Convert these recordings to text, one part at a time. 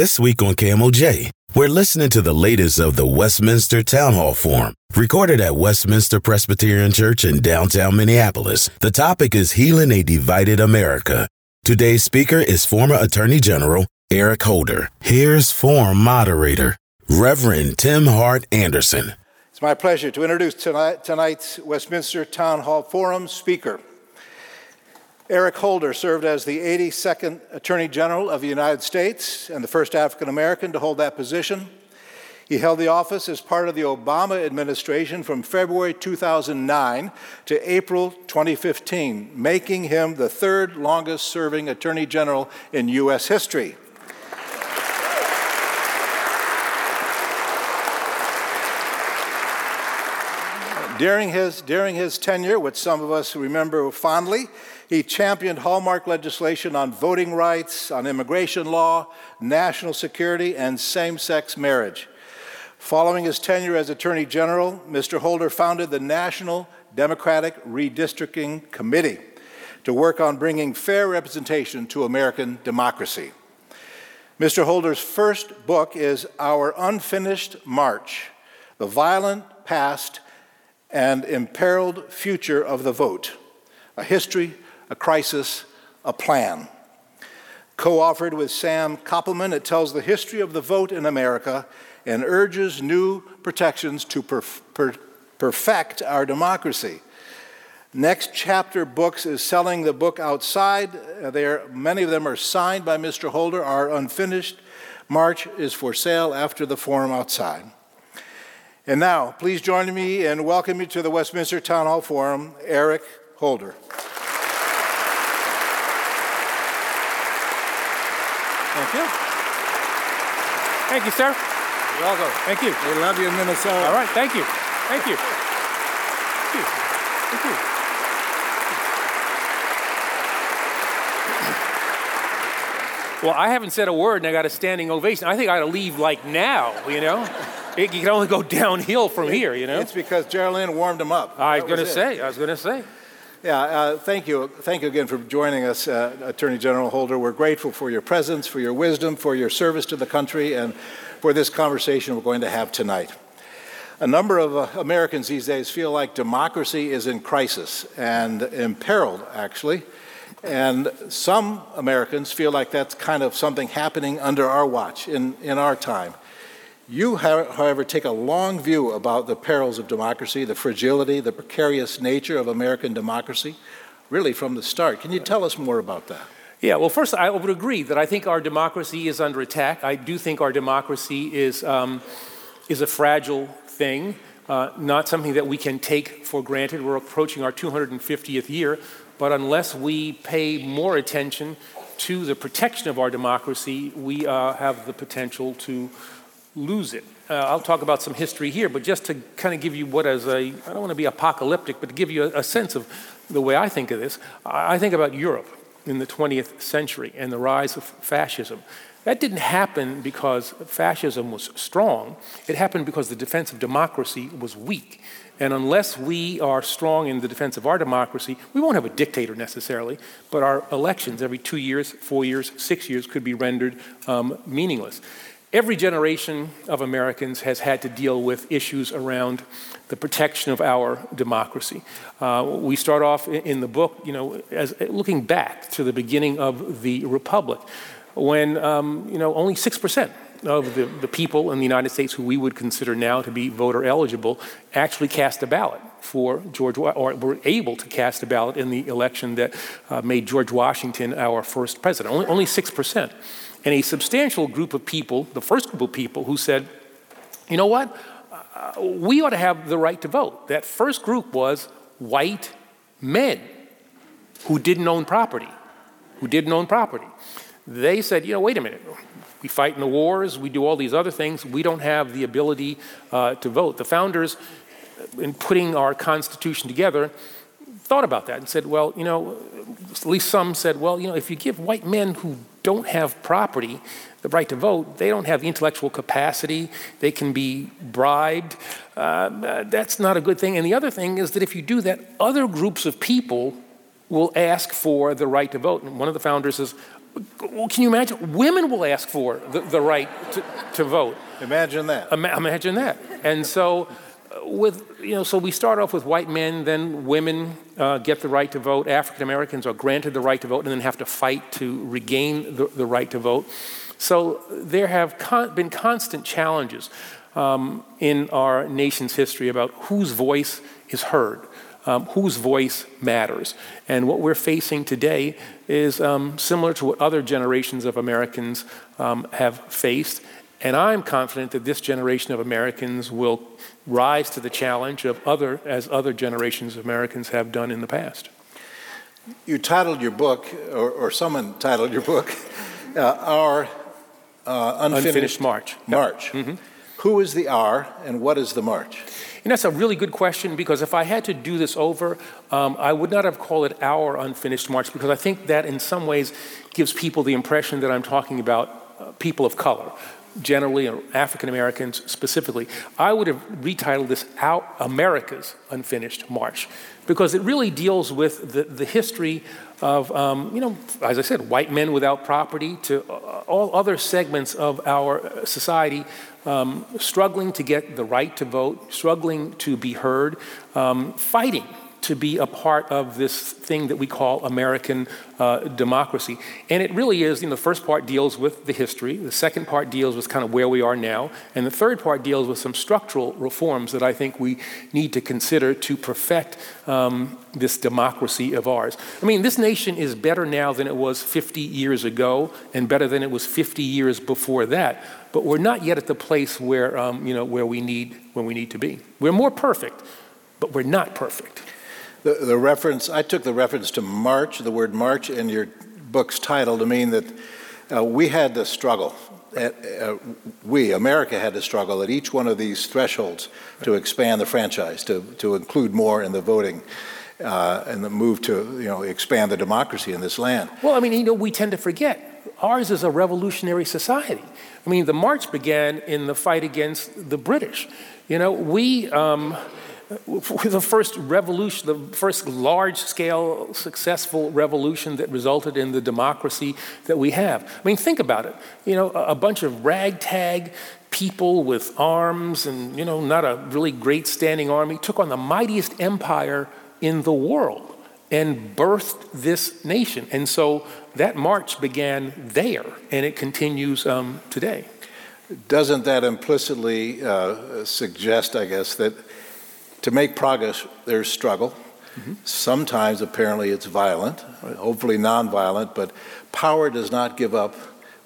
This week on KMOJ, we're listening to the latest of the Westminster Town Hall Forum, recorded at Westminster Presbyterian Church in downtown Minneapolis. The topic is Healing a Divided America. Today's speaker is former Attorney General Eric Holder. Here's forum moderator, Reverend Tim Hart Andersen. It's my pleasure to introduce tonight, tonight's Westminster Town Hall Forum speaker. Eric Holder served as the 82nd Attorney General of the United States and the first African American to hold that position. He held the office as part of the Obama administration from February 2009 to April 2015, making him the third longest serving Attorney General in U.S. history. During his, during his tenure, which some of us remember fondly, he championed hallmark legislation on voting rights, on immigration law, national security, and same sex marriage. Following his tenure as Attorney General, Mr. Holder founded the National Democratic Redistricting Committee to work on bringing fair representation to American democracy. Mr. Holder's first book is Our Unfinished March The Violent Past and Imperiled Future of the Vote, a history a crisis, a plan. Co authored with Sam Koppelman, it tells the history of the vote in America and urges new protections to perf- per- perfect our democracy. Next Chapter Books is selling the book outside. Uh, there, many of them are signed by Mr. Holder. are unfinished March is for sale after the forum outside. And now, please join me in welcoming to the Westminster Town Hall Forum, Eric Holder. Thank you. Thank you, sir. You're welcome. Thank you. We love you in Minnesota. All right, thank you. Thank you. Thank you. Thank you. Well, I haven't said a word and I got a standing ovation. I think I ought to leave like now, you know? It can only go downhill from here, you know? It's because Geraldine warmed him up. I was going to say, I was going to say. Yeah, uh, thank you. Thank you again for joining us, uh, Attorney General Holder. We're grateful for your presence, for your wisdom, for your service to the country, and for this conversation we're going to have tonight. A number of uh, Americans these days feel like democracy is in crisis and imperiled, actually. And some Americans feel like that's kind of something happening under our watch in, in our time. You, however, take a long view about the perils of democracy, the fragility, the precarious nature of American democracy, really from the start. Can you tell us more about that? Yeah, well, first, I would agree that I think our democracy is under attack. I do think our democracy is, um, is a fragile thing, uh, not something that we can take for granted. We're approaching our 250th year, but unless we pay more attention to the protection of our democracy, we uh, have the potential to lose it. Uh, I'll talk about some history here, but just to kind of give you what as a, I don't want to be apocalyptic, but to give you a, a sense of the way I think of this, I think about Europe in the 20th century and the rise of fascism. That didn't happen because fascism was strong. It happened because the defense of democracy was weak. And unless we are strong in the defense of our democracy, we won't have a dictator necessarily, but our elections every two years, four years, six years could be rendered um, meaningless. Every generation of Americans has had to deal with issues around the protection of our democracy. Uh, we start off in the book, you know, as looking back to the beginning of the republic, when um, you know only six percent of the, the people in the United States who we would consider now to be voter eligible actually cast a ballot for George, or were able to cast a ballot in the election that uh, made George Washington our first president. Only, only 6% and a substantial group of people, the first group of people, who said, you know what? Uh, we ought to have the right to vote. That first group was white men who didn't own property, who didn't own property. They said, you know, wait a minute. We fight in the wars, we do all these other things, we don't have the ability uh, to vote. The founders, in putting our Constitution together, thought about that and said, well, you know, at least some said, well, you know, if you give white men who don't have property the right to vote, they don't have the intellectual capacity, they can be bribed. Uh, that's not a good thing. And the other thing is that if you do that, other groups of people will ask for the right to vote. And one of the founders says, Well, can you imagine? Women will ask for the, the right to, to vote. Imagine that. Ima- imagine that. And so, uh, with you know, so we start off with white men, then women uh, get the right to vote. African Americans are granted the right to vote, and then have to fight to regain the, the right to vote. So there have con- been constant challenges um, in our nation's history about whose voice is heard um, whose voice matters. And what we're facing today is um, similar to what other generations of Americans um, have faced. And I'm confident that this generation of Americans will rise to the challenge of other, as other generations of Americans have done in the past. You titled your book, or, or someone titled your book, uh, Our uh, Unfinished, Unfinished March. March. Yep. Mm-hmm. Who is the R and what is the march? And that's a really good question because if I had to do this over, um, I would not have called it our unfinished march because I think that in some ways gives people the impression that I'm talking about uh, people of color, generally, or African Americans specifically. I would have retitled this Out America's Unfinished March because it really deals with the, the history of, um, you know, as I said, white men without property to uh, all other segments of our society um, struggling to get the right to vote, struggling to be heard, um, fighting to be a part of this thing that we call American uh, democracy. And it really is, you know, the first part deals with the history, the second part deals with kind of where we are now, and the third part deals with some structural reforms that I think we need to consider to perfect um, this democracy of ours. I mean, this nation is better now than it was 50 years ago, and better than it was 50 years before that. But we're not yet at the place where, um, you know, where we need, where we need to be. We're more perfect, but we're not perfect. The, the reference, I took the reference to March, the word March in your book's title to mean that uh, we had to struggle. At, uh, we, America, had to struggle at each one of these thresholds to expand the franchise, to, to include more in the voting. Uh, and the move to you know expand the democracy in this land. Well, I mean, you know, we tend to forget ours is a revolutionary society. I mean, the march began in the fight against the British. You know, we. Um, the first revolution, the first large scale successful revolution that resulted in the democracy that we have. I mean, think about it. You know, a bunch of ragtag people with arms and, you know, not a really great standing army took on the mightiest empire in the world and birthed this nation. And so that march began there and it continues um, today. Doesn't that implicitly uh, suggest, I guess, that to make progress, there's struggle. Mm-hmm. Sometimes, apparently, it's violent, hopefully nonviolent, but power does not give up.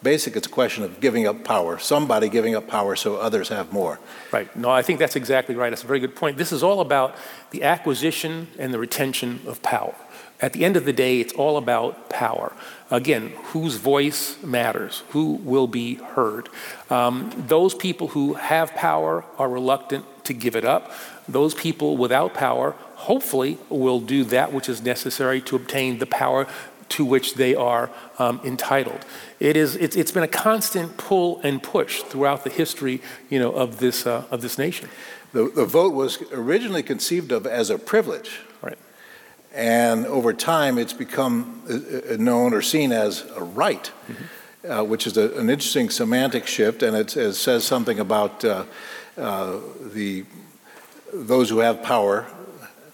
Basic, it's a question of giving up power, somebody giving up power so others have more. Right. No, I think that's exactly right. That's a very good point. This is all about the acquisition and the retention of power. At the end of the day, it's all about power. Again, whose voice matters, who will be heard. Um, those people who have power are reluctant to give it up those people without power hopefully will do that which is necessary to obtain the power to which they are um, entitled. It is, it's, it's been a constant pull and push throughout the history you know, of, this, uh, of this nation. The, the vote was originally conceived of as a privilege. Right. And over time, it's become uh, uh, known or seen as a right, mm-hmm. uh, which is a, an interesting semantic shift, and it, it says something about uh, uh the those who have power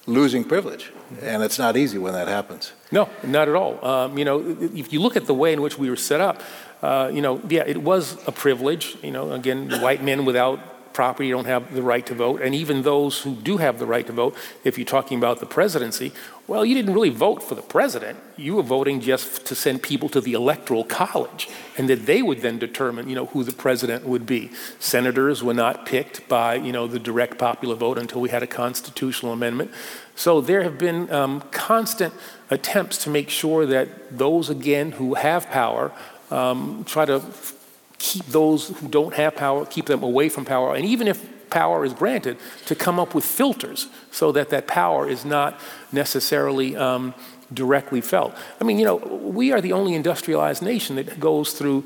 losing privilege. And it's not easy when that happens. No, not at all. Um, you know, if you look at the way in which we were set up, uh, you know, yeah, it was a privilege. You know, again, white men without property don't have the right to vote. And even those who do have the right to vote, if you're talking about the presidency, well, you didn't really vote for the president. You were voting just to send people to the electoral college, and that they would then determine, you know, who the president would be. Senators were not picked by, you know, the direct popular vote until we had a constitutional amendment. So there have been um, constant attempts to make sure that those, again, who have power, um, try to keep those who don't have power, keep them away from power, and even if power is granted, to come up with filters so that that power is not necessarily um, directly felt. I mean, you know, we are the only industrialized nation that goes through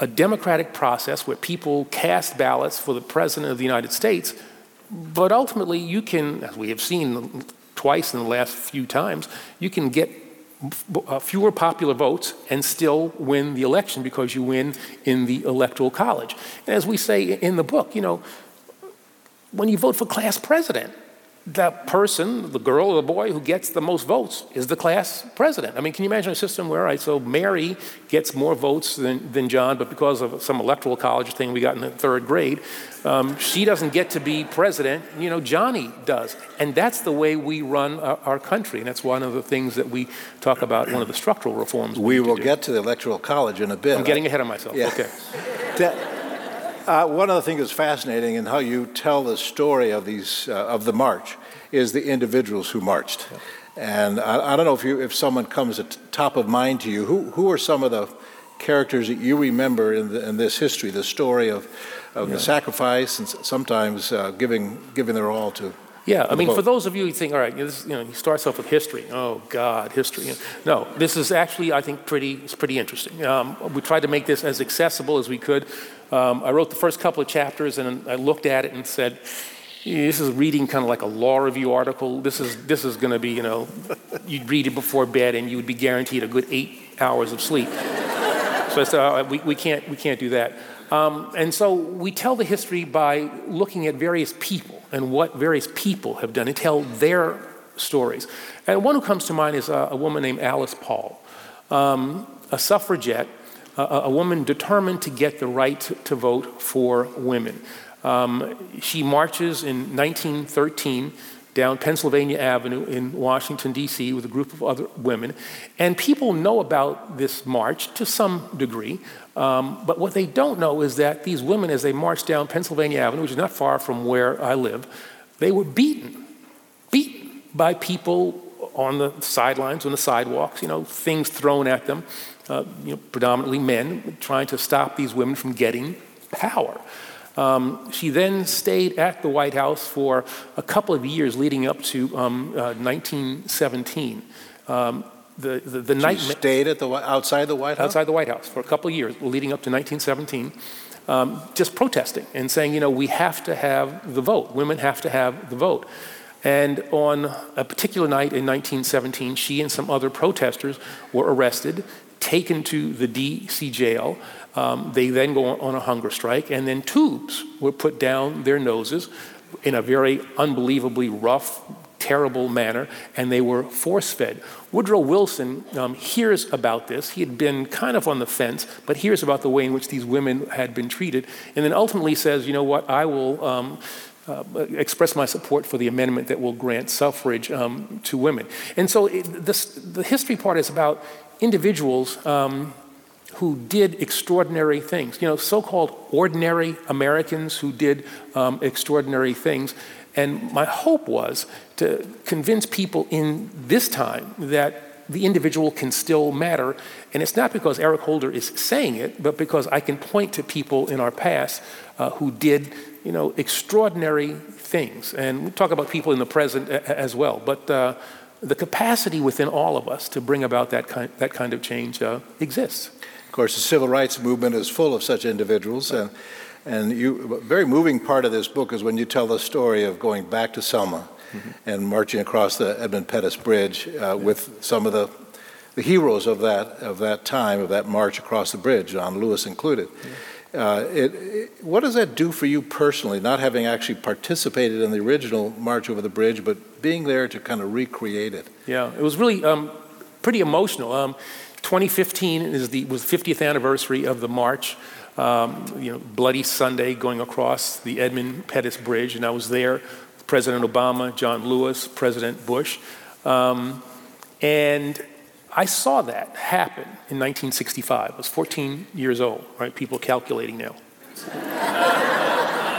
a democratic process where people cast ballots for the president of the United States, but ultimately you can, as we have seen twice in the last few times, you can get Uh, fewer popular votes and still win the election because you win in the electoral college. And as we say in the book, you know, when you vote for class president, the person, the girl or the boy who gets the most votes is the class president. I mean, can you imagine a system where, right, so Mary gets more votes than, than John, but because of some electoral college thing we got in the third grade, um, she doesn't get to be president, you know, Johnny does. And that's the way we run our, our, country. And that's one of the things that we talk about, one of the structural reforms. We, we will to get to the electoral college in a bit. I'm getting ahead of myself. Yeah. Okay. Uh, one of the things that's fascinating in how you tell the story of these uh, of the march is the individuals who marched. Yeah. And I, I, don't know if you if someone comes at top of mind to you, who who are some of the characters that you remember in, the, in this history, the story of of yeah. the sacrifice and sometimes uh, giving giving their all to yeah, I mean, for those of you who think, all right, you know, this, you know, he starts off with history. Oh God, history. No, this is actually, I think, pretty, it's pretty interesting. Um, we tried to make this as accessible as we could. Um, I wrote the first couple of chapters, and I looked at it and said, this is reading kind of like a law review article. This is this is going to be, you know, you'd read it before bed, and you would be guaranteed a good eight hours of sleep. so I said, oh, we, we can't we can't do that. Um, and so we tell the history by looking at various people and what various people have done and tell their stories. And one who comes to mind is a, a woman named Alice Paul, um, a suffragette, a, a, woman determined to get the right to, to vote for women. Um, she marches in 1913 down Pennsylvania Avenue in Washington, D.C., with a group of other women. And people know about this march to some degree. Um, but what they don't know is that these women, as they marched down Pennsylvania Avenue, which is not far from where I live, they were beaten, beaten by people on the sidelines, on the sidewalks, you know, things thrown at them, uh, you know, predominantly men, trying to stop these women from getting power. Um, she then stayed at the White House for a couple of years leading up to um, uh, 1917. Um, the, the, the night stayed at the outside the White House. Outside the White House for a couple of years, leading up to 1917, um, just protesting and saying, you know, we have to have the vote. Women have to have the vote. And on a particular night in 1917, she and some other protesters were arrested, taken to the D.C. jail. Um, they then go on a hunger strike, and then tubes were put down their noses in a very unbelievably rough, terrible manner, and they were force fed. Woodrow Wilson um, hears about this. He had been kind of on the fence, but hears about the way in which these women had been treated, and then ultimately says, you know what, I will. Um, uh, express my support for the amendment that will grant suffrage um, to women. And so it, this, the history part is about individuals um, who did extraordinary things, you know, so called ordinary Americans who did um, extraordinary things. And my hope was to convince people in this time that the individual can still matter. And it's not because Eric Holder is saying it, but because I can point to people in our past uh, who did, you know, extraordinary things. And we talk about people in the present a- as well. But uh, the capacity within all of us to bring about that kind, that kind of change uh, exists. Of course, the civil rights movement is full of such individuals. And and you, a very moving part of this book is when you tell the story of going back to Selma mm-hmm. and marching across the Edmund Pettus Bridge uh, with some of the, the heroes of that, of that time, of that march across the bridge, John Lewis included. Yeah. Uh, it, it, what does that do for you personally, not having actually participated in the original March Over the Bridge, but being there to kind of recreate it? Yeah, it was really um, pretty emotional. Um, 2015 is the, was the 50th anniversary of the march um, you know, Bloody Sunday going across the Edmund Pettus Bridge, and I was there. President Obama, John Lewis, President Bush, um, and I saw that happen in 1965. I was 14 years old. Right, people calculating now.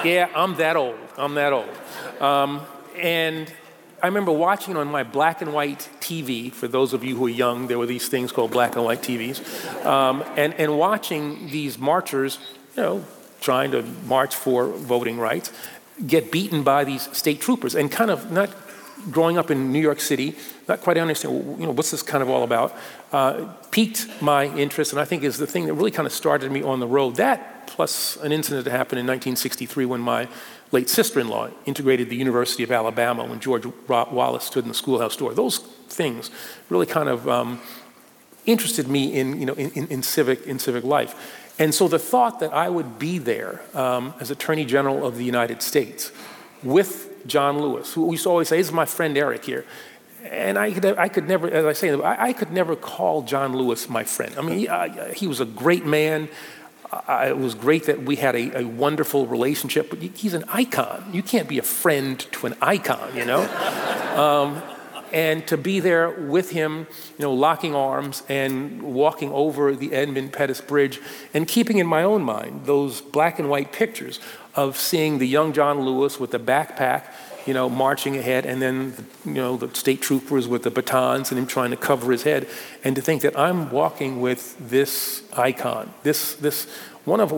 yeah, I'm that old. I'm that old. Um, and I remember watching on my black and white TV, for those of you who are young, there were these things called black and white TVs, um, and, and watching these marchers, you know, trying to march for voting rights, get beaten by these state troopers, and kind of not growing up in New York City, not quite understanding, you know, what's this kind of all about, uh, piqued my interest, and I think is the thing that really kind of started me on the road. That plus an incident that happened in 1963 when my late sister in law integrated the University of Alabama when George Wallace stood in the schoolhouse door. Those things really kind of um, interested me in, you know, in, in, in, civic, in civic life. And so the thought that I would be there um, as Attorney General of the United States with John Lewis, who we used to always say, this is my friend Eric here. And I could, I could never, as I say, I, I could never call John Lewis my friend. I mean, he, he was a great man. It was great that we had a, a, wonderful relationship, but he's an icon. You can't be a friend to an icon, you know? um, and to be there with him, you know, locking arms and walking over the Edmund Pettus Bridge and keeping in my own mind those black and white pictures of seeing the young John Lewis with the backpack, you know, marching ahead, and then, you know, the state troopers with the batons and him trying to cover his head, and to think that I'm walking with this icon, this, this one of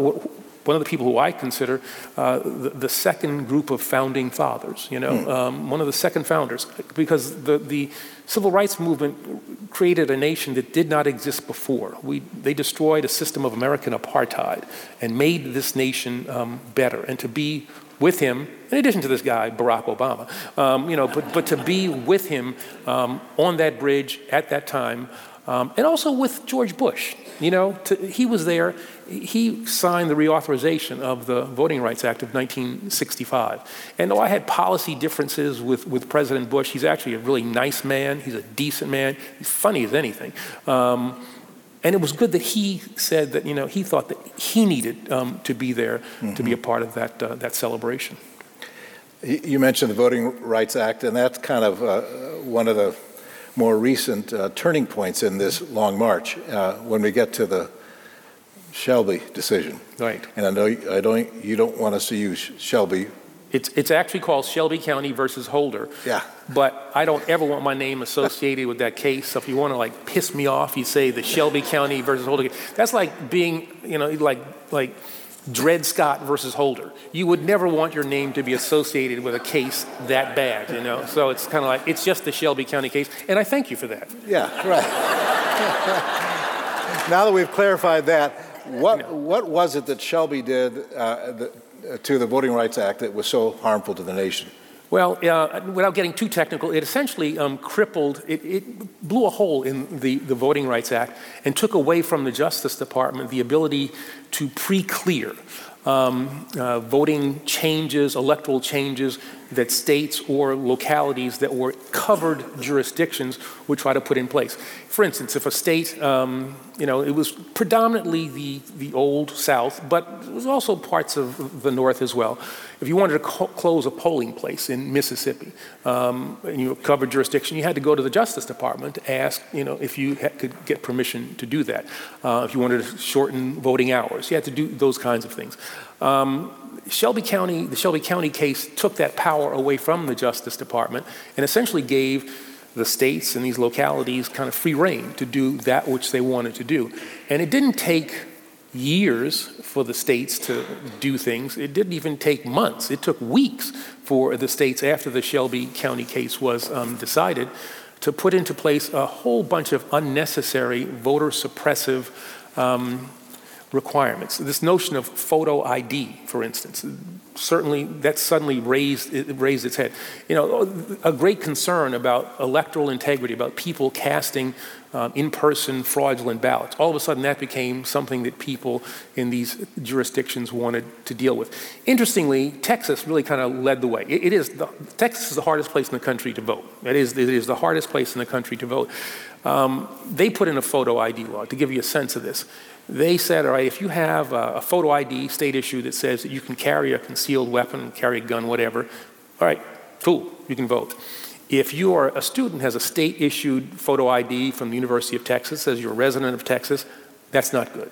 one of the people who I consider uh, the, the, second group of founding fathers, you know, mm. um, one of the second founders, because the, the civil rights movement created a nation that did not exist before. We, they destroyed a system of American apartheid and made this nation um, better. And to be with him, in addition to this guy, Barack Obama, um, you know, but, but to be with him um, on that bridge at that time, um, and also with George Bush, you know, to, he was there he signed the reauthorization of the Voting Rights Act of 1965. And though I had policy differences with, with President Bush, he's actually a really nice man. He's a decent man. He's funny as anything. Um, and it was good that he said that, you know, he thought that he needed um, to be there mm-hmm. to be a mm-hmm. part of that, uh, that celebration. You mentioned the Voting Rights Act, and that's kind of uh, one of the more recent uh, turning points in this long march. Uh, when we get to the Shelby decision. Right. And I know I don't, you don't want us to use Shelby. It's, it's actually called Shelby County versus Holder. Yeah. But I don't ever want my name associated with that case. So if you want to like piss me off, you say the Shelby County versus Holder. That's like being, you know, like like Dred Scott versus Holder. You would never want your name to be associated with a case that bad, you know. So it's kind of like it's just the Shelby County case, and I thank you for that. Yeah, right. now that we've clarified that, what, what was it that Shelby did uh, the, uh, to the Voting Rights Act that was so harmful to the nation? Well, uh, without getting too technical, it essentially um, crippled, it, it, blew a hole in the, the Voting Rights Act and took away from the Justice Department the ability to pre clear um, uh, voting changes, electoral changes that states or localities that were covered jurisdictions would try to put in place. For instance, if a state, um, you know, it was predominantly the, the old South, but it was also parts of the North as well. If you wanted to co- close a polling place in Mississippi um, and you covered jurisdiction, you had to go to the Justice Department to ask, you know, if you ha- could get permission to do that. Uh, if you wanted to shorten voting hours, you had to do those kinds of things. Um, Shelby County, the Shelby County case took that power away from the Justice Department and essentially gave the states and these localities kind of free reign to do that which they wanted to do. And it didn't take years for the states to do things. It didn't even take months. It took weeks for the states, after the Shelby County case was um, decided, to put into place a whole bunch of unnecessary voter suppressive um, requirements. This notion of photo ID, for instance, certainly that suddenly raised, it raised its head. You know, a great concern about electoral integrity, about people casting um, in-person fraudulent ballots. All of a sudden that became something that people in these jurisdictions wanted to deal with. Interestingly, Texas really kind of led the way. it, it is, the, Texas is the hardest place in the country to vote. It is, it is the hardest place in the country to vote. Um, they put in a photo ID law to give you a sense of this. They said, all right, if you have a, photo ID state issue that says that you can carry a concealed weapon, carry a gun, whatever, all right, cool, you can vote. If you are a student has a state issued photo ID from the University of Texas, says you're a resident of Texas, that's not good.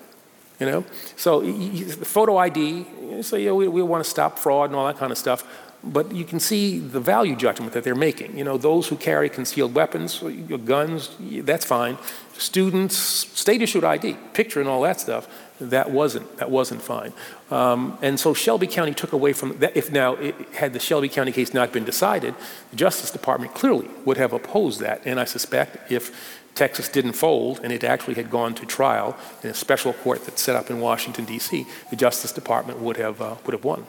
You know? So the photo ID, say, yeah, we, we want to stop fraud and all that kind of stuff. But you can see the value judgment that they're making. You know, those who carry concealed weapons, guns, that's fine. Students, state issued ID, picture and all that stuff, that wasn't that wasn't fine. Um, and so Shelby County took away from that. If now it, had the Shelby County case not been decided, the Justice Department clearly would have opposed that. And I suspect if Texas didn't fold and it actually had gone to trial in a special court that's set up in Washington, D.C., the Justice Department would have, uh, would have won.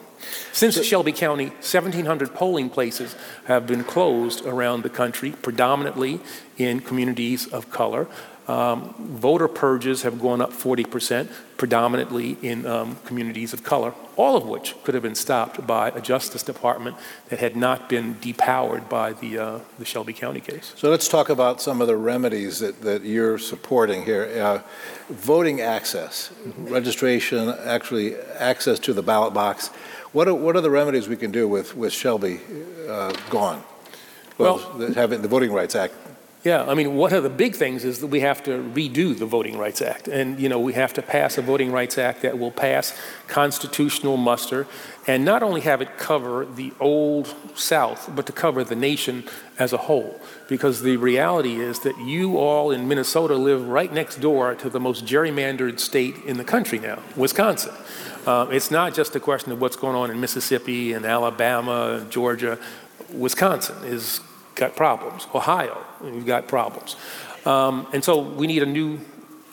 Since Shelby County, 1,700 polling places have been closed around the country, predominantly in communities of color. Um, voter purges have gone up 40%, predominantly in um, communities of color, all of which could have been stopped by a Justice Department that had not been depowered by the, uh, the Shelby County case. So let's talk about some of the remedies that, that you're supporting here. Uh, voting access, mm-hmm. registration, actually access to the ballot box. What are, what are the remedies we can do with, with Shelby uh, gone? Well, well having the Voting Rights Act yeah, I mean, one of the big things is that we have to redo the Voting Rights Act. And, you know, we have to pass a Voting Rights Act that will pass constitutional muster and not only have it cover the old South, but to cover the nation as a whole. Because the reality is that you all in Minnesota live right next door to the most gerrymandered state in the country now, Wisconsin. Uh, it's not just a question of what's going on in Mississippi and Alabama, Georgia. Wisconsin is got problems. Ohio, we've got problems. Um, and so we need a new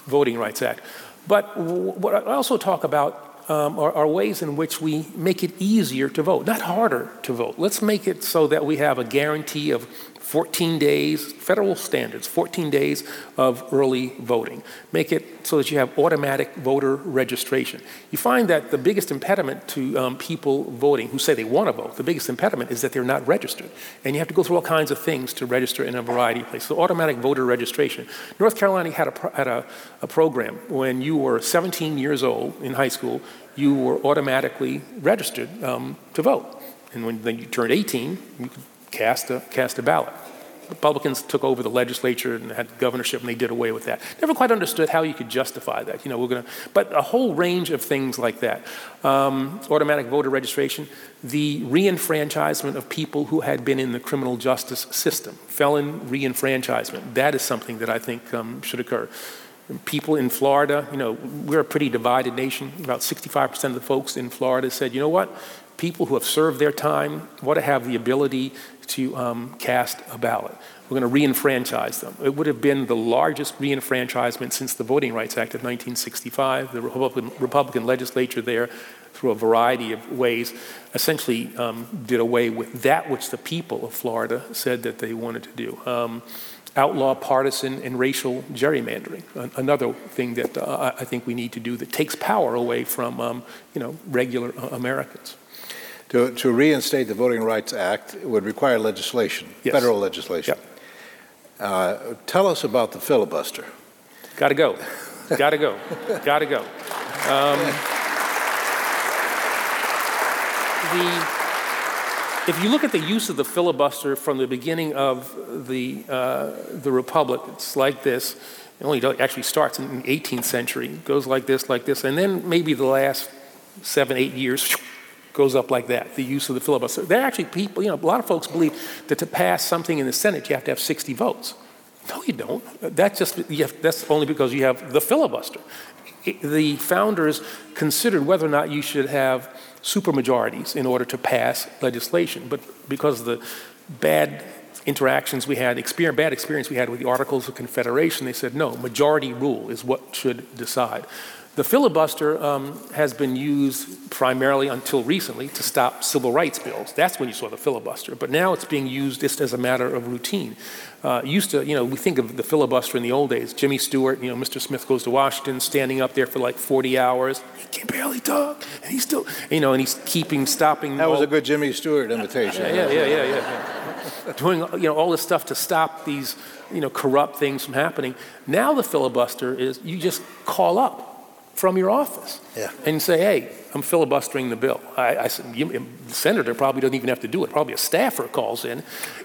Voting Rights Act. But what I also talk about um, are, are, ways in which we make it easier to vote, not harder to vote. Let's make it so that we have a guarantee of 14 days, federal standards, 14 days of early voting. Make it so that you have automatic voter registration. You find that the biggest impediment to um, people voting who say they want to vote, the biggest impediment is that they're not registered. And you have to go through all kinds of things to register in a variety of places. So, automatic voter registration. North Carolina had a, had a, a program when you were 17 years old in high school, you were automatically registered um, to vote. And when then you turned 18, you could cast a, cast a ballot. Republicans took over the legislature and had governorship, and they did away with that. Never quite understood how you could justify that. You know, we're going to, but a whole range of things like that. Um, automatic voter registration, the reenfranchisement of people who had been in the criminal justice system, felon reenfranchisement. That is something that I think um, should occur. People in Florida, you know, we're a pretty divided nation. About 65% of the folks in Florida said, you know what, people who have served their time want to have the ability to um, cast a ballot. We're going to reenfranchise them. It would have been the largest reenfranchisement since the Voting Rights Act of 1965. The Republican, Republican legislature there, through a variety of ways, essentially um, did away with that which the people of Florida said that they wanted to do. Um, outlaw partisan and racial gerrymandering, another thing that uh, I think we need to do that takes power away from um, you know, regular uh, Americans. To, to reinstate the Voting Rights Act would require legislation, yes. federal legislation. Yep. Uh, tell us about the filibuster. Got to go. Got to go. Got to go. Um, the, if you look at the use of the filibuster from the beginning of the, uh, the Republic, it's like this. It only actually starts in the 18th century. Goes like this, like this, and then maybe the last seven, eight years goes up like that, the use of the filibuster. There are actually people, you know, a lot of folks believe that to pass something in the Senate, you have to have 60 votes. No, you don't. That's just have, that's only because you have the filibuster. the founders considered whether or not you should have supermajorities in order to pass legislation, but because of the bad interactions we had, experience, bad experience we had with the Articles of Confederation, they said no, majority rule is what should decide. The filibuster um, has been used primarily until recently to stop civil rights bills. That's when you saw the filibuster. But now it's being used just as a matter of routine. Uh, used to, you know, we think of the filibuster in the old days. Jimmy Stewart, you know, Mr. Smith goes to Washington, standing up there for like 40 hours. He can barely talk, and he's still, you know, and he's keeping, stopping. That was all, a good Jimmy Stewart invitation. Yeah, yeah, yeah, yeah. yeah. Doing, you know, all this stuff to stop these, you know, corrupt things from happening. Now the filibuster is you just call up from your office yeah. and say, hey, I'm filibustering the bill. I, I said, you, the senator probably doesn't even have to do it. Probably a staffer calls in.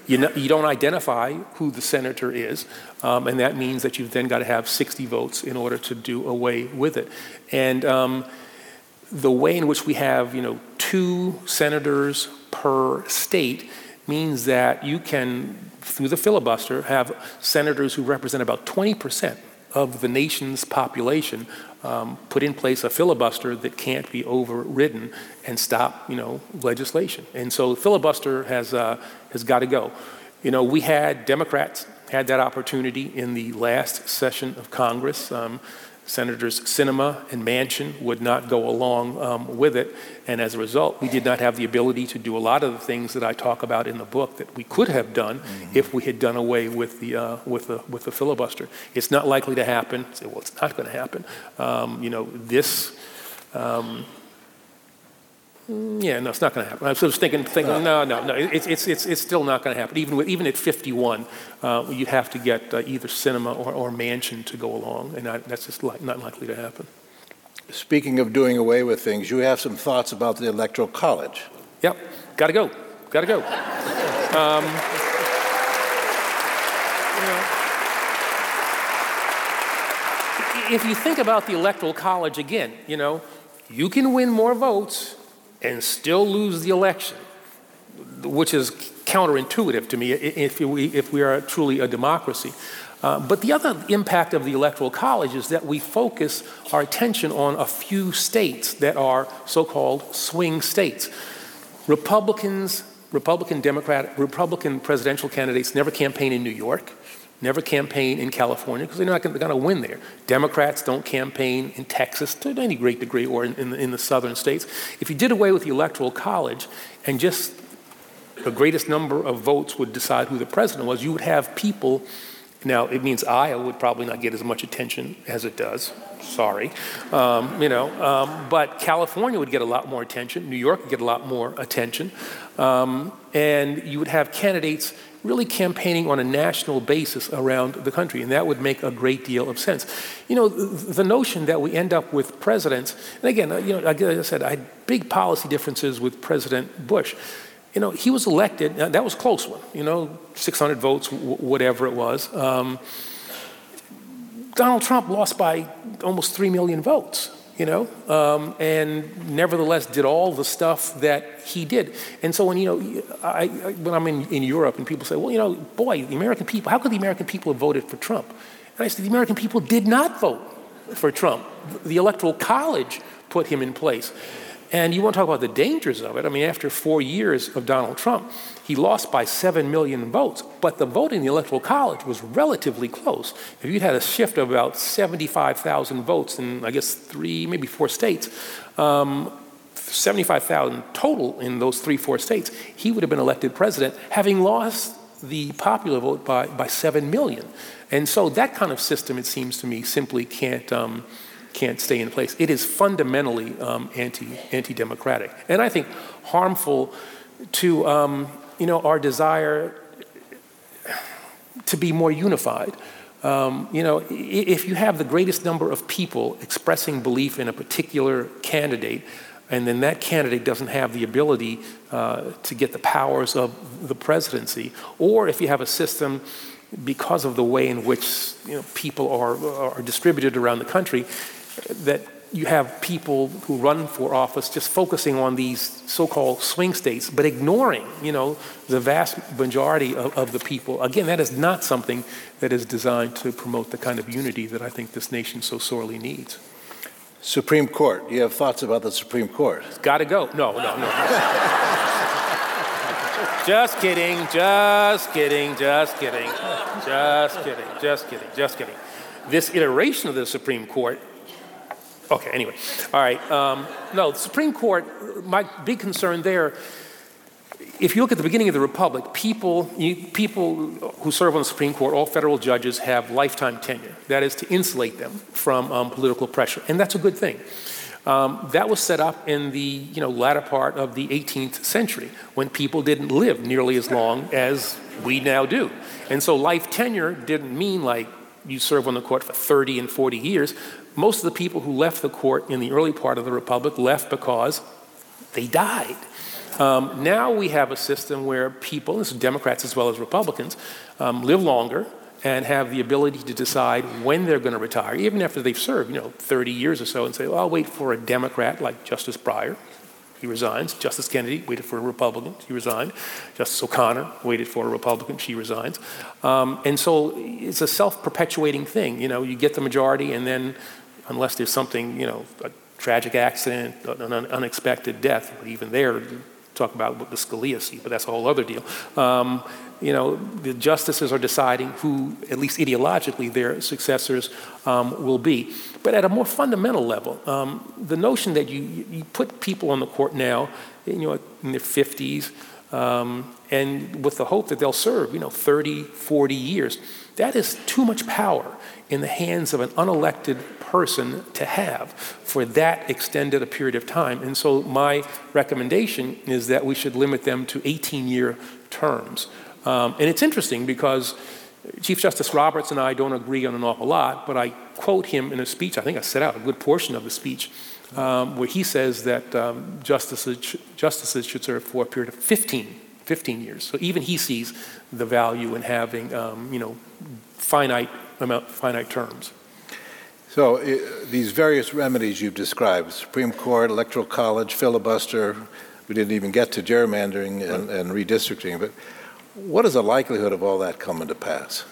You, know, you don't identify who the senator is, um, and that means that you've then got to have 60 votes in order to do away with it. And um, the way in which we have, you know, two senators per state means that you can, through the filibuster, have senators who represent about 20 percent of the nation's population um, put in place a filibuster that can't be overridden and stop, you know, legislation. And so filibuster has, uh, has got to go. You know, we had Democrats had that opportunity in the last session of Congress. Um, Senators Sinema and Manchin would not go along um, with it, and as a result, we did not have the ability to do a lot of the things that I talk about in the book that we could have done mm-hmm. if we had done away with the uh, with the with the filibuster. It's not likely to happen. Say, well, it's not going to happen. Um, you know, this um, yeah, no, it's not going to happen. I was thinking, thinking no, no, no, it's, it's, it's, it's still not going to happen. Even, with, even at 51, uh, you'd have to get uh, either Sinema or, or Manchin to go along, and not, that's just li- not likely to happen. Speaking of doing away with things, you have some thoughts about the Electoral College. Yep, got to go, got to go. Um, you know, if you think about the Electoral College again, you know, you can win more votes and still lose the election, which is counterintuitive to me if we, if we are truly a democracy. Uh, but the other impact of the Electoral College is that we focus our attention on a few states that are so called swing states. Republicans, Republican Democrat, Republican presidential candidates never campaign in New York never campaign in California because they're not going to win there. Democrats don't campaign in Texas to any great degree or in, in, the, in the southern states. If you did away with the Electoral College and just the greatest number of votes would decide who the president was, you would have people. Now, it means Iowa would probably not get as much attention as it does. Sorry. Um, you know, um, but California would get a lot more attention. New York would get a lot more attention. Um, and you would have candidates really campaigning on a national basis around the country, and that would make a great deal of sense. You know, the notion that we end up with presidents, and again, you know, like I said, I had big policy differences with President Bush. You know, he was elected, that was a close one, you know, 600 votes, whatever it was. Um, Donald Trump lost by almost 3 million votes you know, um, and nevertheless did all the stuff that he did. And so when, you know, I, I, when I'm in, in Europe and people say, well, you know, boy, the American people, how could the American people have voted for Trump? And I said, the American people did not vote for Trump. The Electoral College put him in place. And you want to talk about the dangers of it. I mean, after four years of Donald Trump, he lost by 7 million votes, but the vote in the Electoral College was relatively close. If you'd had a shift of about 75,000 votes in, I guess, three, maybe four states, um, 75,000 total in those three, four states, he would have been elected president, having lost the popular vote by, by 7 million. And so that kind of system, it seems to me, simply can't. Um, can't stay in place. It is fundamentally um, anti anti democratic, and I think harmful to um, you know our desire to be more unified. Um, you know, if you have the greatest number of people expressing belief in a particular candidate, and then that candidate doesn't have the ability uh, to get the powers of the presidency, or if you have a system because of the way in which you know, people are, are distributed around the country, that you have people who run for office just focusing on these so-called swing states, but ignoring, you know, the vast majority of, of, the people. Again, that is not something that is designed to promote the kind of unity that I think this nation so sorely needs. Supreme Court. You have thoughts about the Supreme Court? It's got to go. No, no, no. just kidding. Just kidding. Just kidding. Just kidding. Just kidding. Just kidding. This iteration of the Supreme Court Okay, anyway. All right. Um, no, the Supreme Court, my big concern there, if you look at the beginning of the Republic, people, you, people who serve on the Supreme Court, all federal judges, have lifetime tenure. That is to insulate them from um, political pressure. And that's a good thing. Um, that was set up in the you know, latter part of the 18th century when people didn't live nearly as long as we now do. And so life tenure didn't mean like you serve on the court for 30 and 40 years most of the people who left the court in the early part of the republic left because they died. Um, now we have a system where people, this is Democrats as well as Republicans, um, live longer and have the ability to decide when they're going to retire, even after they've served, you know, 30 years or so, and say, well, I'll wait for a Democrat like Justice Breyer. He resigns. Justice Kennedy waited for a Republican. He resigned. Justice O'Connor waited for a Republican. She resigns. Um, and so it's a self-perpetuating thing. You know, you get the majority, and then unless there's something, you know, a tragic accident, an unexpected death. But even there, talk about the Scalia seat, but that's a whole other deal. Um, you know, the justices are deciding who, at least ideologically, their successors um, will be. But at a more fundamental level, um, the notion that you, you put people on the court now, you know, in their 50s, um, and with the hope that they'll serve, you know, 30, 40 years, that is too much power in the hands of an unelected person to have for that extended a period of time. And so my recommendation is that we should limit them to 18 year terms. Um, and it's interesting because Chief Justice Roberts and I don't agree on an awful lot, but I quote him in a speech, I think I set out a good portion of the speech, um, where he says that um, justices, justices should serve for a period of 15, 15 years. So even he sees the value in having, um, you know, finite amount, finite terms. So these various remedies you've described, Supreme Court, Electoral College, filibuster, we didn't even get to gerrymandering and, and redistricting, but what is the likelihood of all that coming to pass?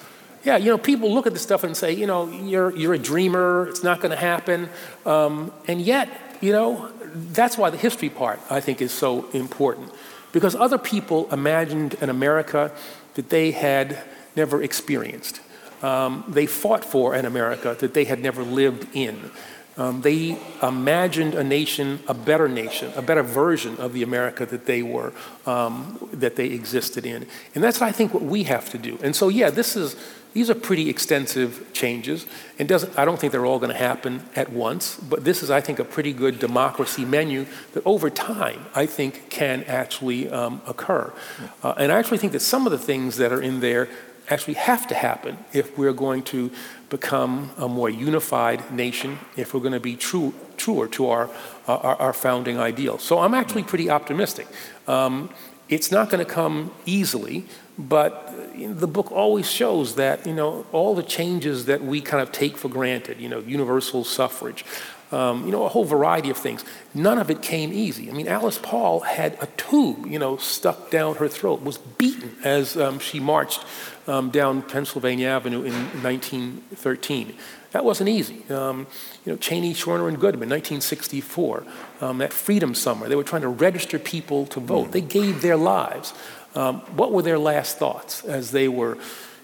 Yeah, you know, people look at this stuff and say, you know, you're, you're a dreamer, it's not going to happen. Um, and yet, you know, that's why the history part, I think, is so important. Because other people imagined an America that they had never experienced. Um, they fought for an America that they had never lived in. Um, they imagined a nation, a better nation, a better version of the America that they were, um, that they existed in. And that's, I think, what we have to do. And so, yeah, this is, these are pretty extensive changes. And doesn't, I don't think they're all going to happen at once, but this is, I think, a pretty good democracy menu that over time, I think, can actually um, occur. Uh, and I actually think that some of the things that are in there actually have to happen if we're going to become a more unified nation, if we're going to be true, truer to our, our, our founding ideals. So I'm actually pretty optimistic. Um, it's not going to come easily, but the book always shows that you know all the changes that we kind of take for granted, you know, universal suffrage, um, you know, a whole variety of things. None of it came easy. I mean, Alice Paul had a tube, you know, stuck down her throat, was beaten as um, she marched um, down Pennsylvania Avenue in 1913. That wasn't easy. Um, you know, Chaney, Schwerner, and Goodman, 1964, um, that Freedom Summer, they were trying to register people to vote. They gave their lives. Um, what were their last thoughts as they were,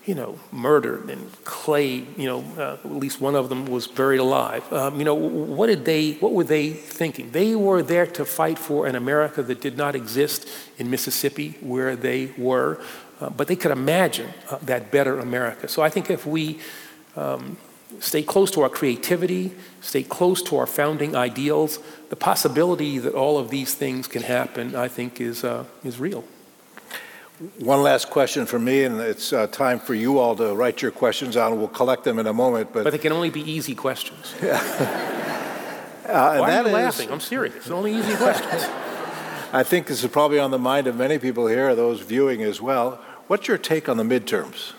you know, murdered and Clay, you know, uh, at least one of them was buried alive. Um, you know, what did they, what were they thinking? They were there to fight for an America that did not exist in Mississippi where they were. Uh, but they could imagine uh, that better America. So I think if we um, stay close to our creativity, stay close to our founding ideals, the possibility that all of these things can happen, I think, is, uh, is real. One last question for me, and it's uh, time for you all to write your questions down. We'll collect them in a moment. But, but they can only be easy questions. uh, Why are you is, laughing? I'm serious. It's only easy questions. I think this is probably on the mind of many people here, those viewing as well. What's your take on the midterms?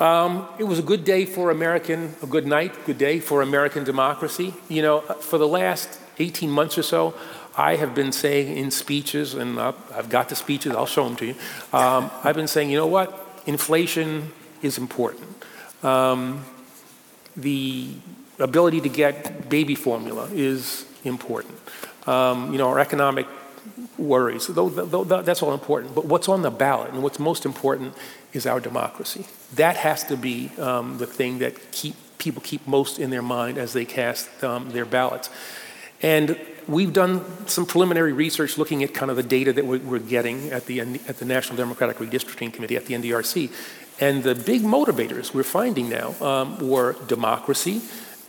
Um, it was a good day for American, a good night, good day for American democracy. You know, for the last 18 months or so, I have been saying in speeches, and I've got the speeches, I'll show them to you. Um, I've been saying, you know what? Inflation is important. Um, the ability to get baby formula is important. Um, you know, our economic worries. Though, though, that's all important. But what's on the ballot and what's most important is our democracy. That has to be um, the thing that keep, people keep most in their mind as they cast um, their ballots. And we've done some preliminary research looking at kind of the data that we're getting at the, at the National Democratic Redistricting Committee, at the NDRC. And the big motivators we're finding now um, were democracy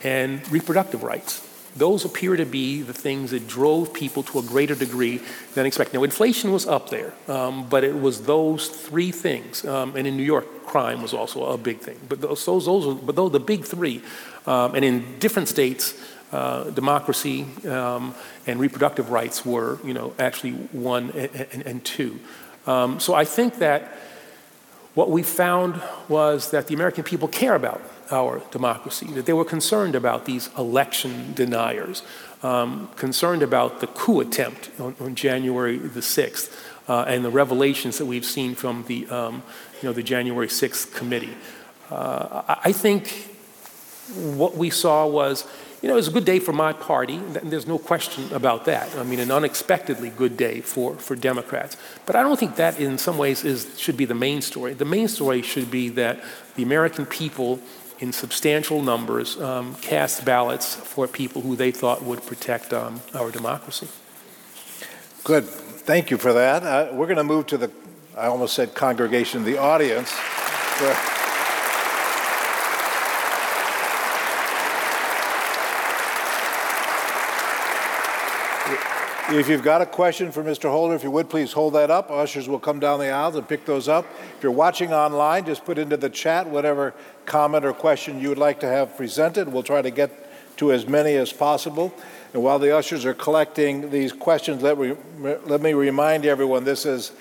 and reproductive rights. Those appear to be the things that drove people to a greater degree than expected. Now, inflation was up there, um, but it was those three things. Um, and in New York, crime was also a big thing. But those, those, those but those the big three. Um, and in different states, uh, democracy um, and reproductive rights were, you know, actually one and, and, and two. Um, so I think that what we found was that the American people care about our democracy, that they were concerned about these election deniers, um, concerned about the coup attempt on, on January the 6th, uh, and the revelations that we've seen from the, um, you know, the January 6th committee. Uh, I think what we saw was, you know, it was a good day for my party. And there's no question about that. I mean, an unexpectedly good day for, for Democrats. But I don't think that, in some ways, is, should be the main story. The main story should be that the American people, in substantial numbers, um, cast ballots for people who they thought would protect um, our democracy. Good. Thank you for that. Uh, we're going to move to the, I almost said congregation, the audience. If you've got a question for Mr. Holder, if you would please hold that up. Ushers will come down the aisles and pick those up. If you're watching online, just put into the chat whatever comment or question you would like to have presented. We'll try to get to as many as possible. And while the ushers are collecting these questions, let me, let me remind everyone this is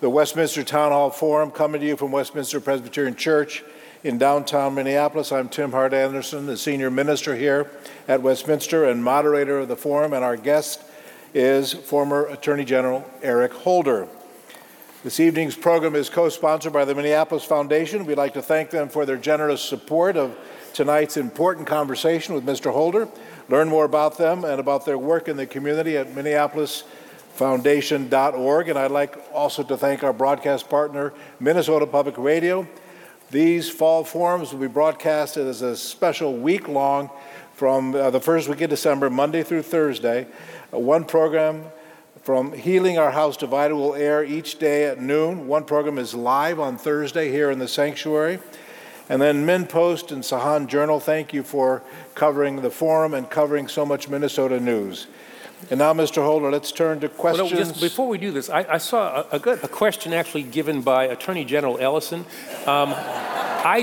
the Westminster Town Hall Forum coming to you from Westminster Presbyterian Church in downtown Minneapolis. I'm Tim Hart Andersen, the senior minister here at Westminster and moderator of the forum, and our guest is former Attorney General Eric Holder. This evening's program is co sponsored by the Minneapolis Foundation. We'd like to thank them for their generous support of tonight's important conversation with Mr. Holder. Learn more about them and about their work in the community at minneapolisfoundation.org. And I'd like also to thank our broadcast partner, Minnesota Public Radio. These fall forums will be broadcasted as a special week long from uh, the first week of December, Monday through Thursday. One program from Healing Our House Divided will air each day at noon. One program is live on Thursday here in the sanctuary. And then MinnPost and Sahan Journal, thank you for covering the forum and covering so much Minnesota news. And now, Mr. Holder, let's turn to questions. Well, no, just before we do this, I, I saw a, a, a, question actually given by Attorney General Ellison. Um, I.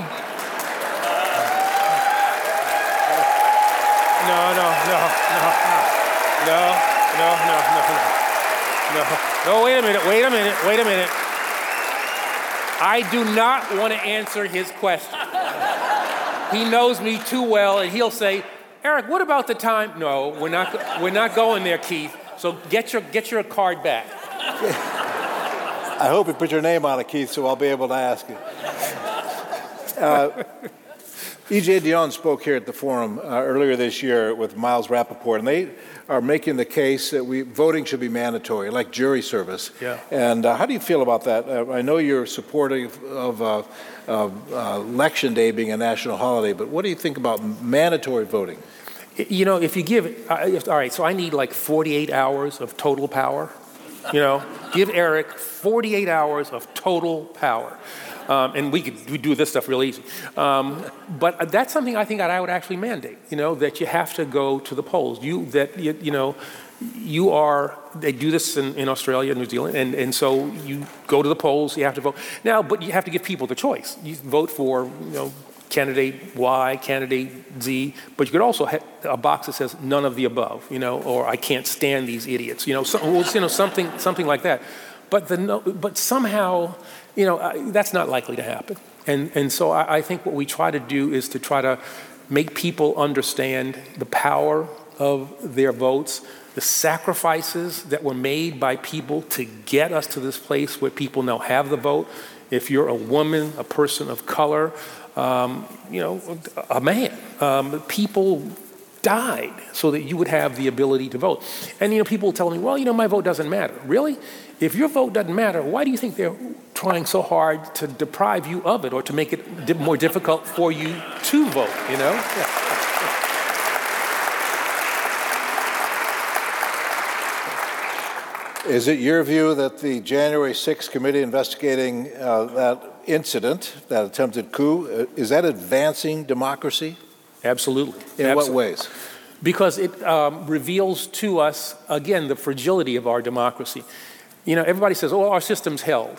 No, no, no, no, no. No, no, no, no, no. No, wait a minute, wait a minute, wait a minute. I do not want to answer his question. He knows me too well, and he'll say, Eric, what about the time? No, we're not, we're not going there, Keith. So get your, get your card back. I hope you put your name on it, Keith, so I'll be able to ask you. Uh, E.J. Dionne spoke here at the forum uh, earlier this year with Miles Rapoport, and they are making the case that we voting should be mandatory, like jury service. Yeah. And uh, how do you feel about that? Uh, I know you're supportive of uh, uh, election day being a national holiday, but what do you think about mandatory voting? You know, if you give, all right, so I need like 48 hours of total power. You know, give Eric 48 hours of total power. Um, and we could we do this stuff real easy. Um, but that's something I think that I would actually mandate. You know that you have to go to the polls. You that you, you know you are they do this in, in australia new zealand and, and so you go to the polls you have to vote now but you have to give people the choice you vote for you know candidate y candidate z but you could also have a box that says none of the above you know or i can't stand these idiots you know, so, you know something something like that but the but somehow you know, that's not likely to happen. And, and so I, I think what we try to do is to try to make people understand the power of their votes, the sacrifices that were made by people to get us to this place where people now have the vote. If you're a woman, a person of color, um, you know, a man, um, people died so that you would have the ability to vote. And you know, people tell me, well, you know, my vote doesn't matter. Really? If your vote doesn't matter, why do you think they're trying so hard to deprive you of it or to make it more difficult for you to vote, you know? Is it your view that the January 6th committee investigating uh, that incident, that attempted coup, uh, is that advancing democracy? Absolutely. In Absolutely. what ways? Because it um, reveals to us, again, the fragility of our democracy. You know, everybody says, oh, our system's held.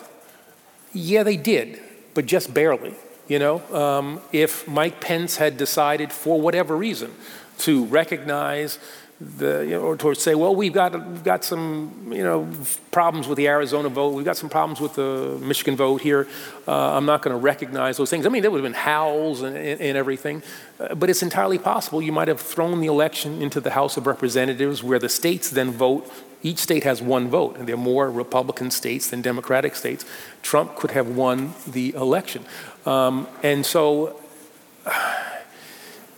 Yeah, they did, but just barely. You know, um, if Mike Pence had decided, for whatever reason, to recognize the, you know, or to say, well, we've got, we've got some, you know, problems with the Arizona vote. We've got some problems with the Michigan vote here. Uh, I'm not going to recognize those things. I mean, there would have been howls and, and, and everything. Uh, but it's entirely possible you might have thrown the election into the House of Representatives where the states then vote each state has one vote, and there are more Republican states than Democratic states. Trump could have won the election. Um, and so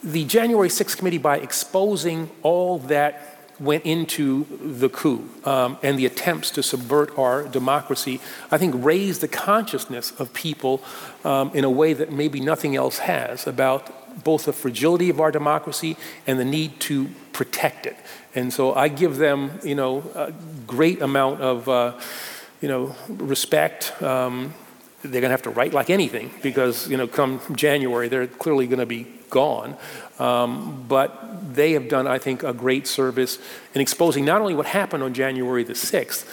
the January 6th committee, by exposing all that went into the coup um, and the attempts to subvert our democracy, I think raised the consciousness of people um, in a way that maybe nothing else has about both the fragility of our democracy and the need to protect it. And so I give them, you know, a great amount of, uh, you know, respect. Um, they're going to have to write like anything because, you know, come January, they're clearly going to be gone. Um, but they have done, I think, a great service in exposing not only what happened on January the 6th,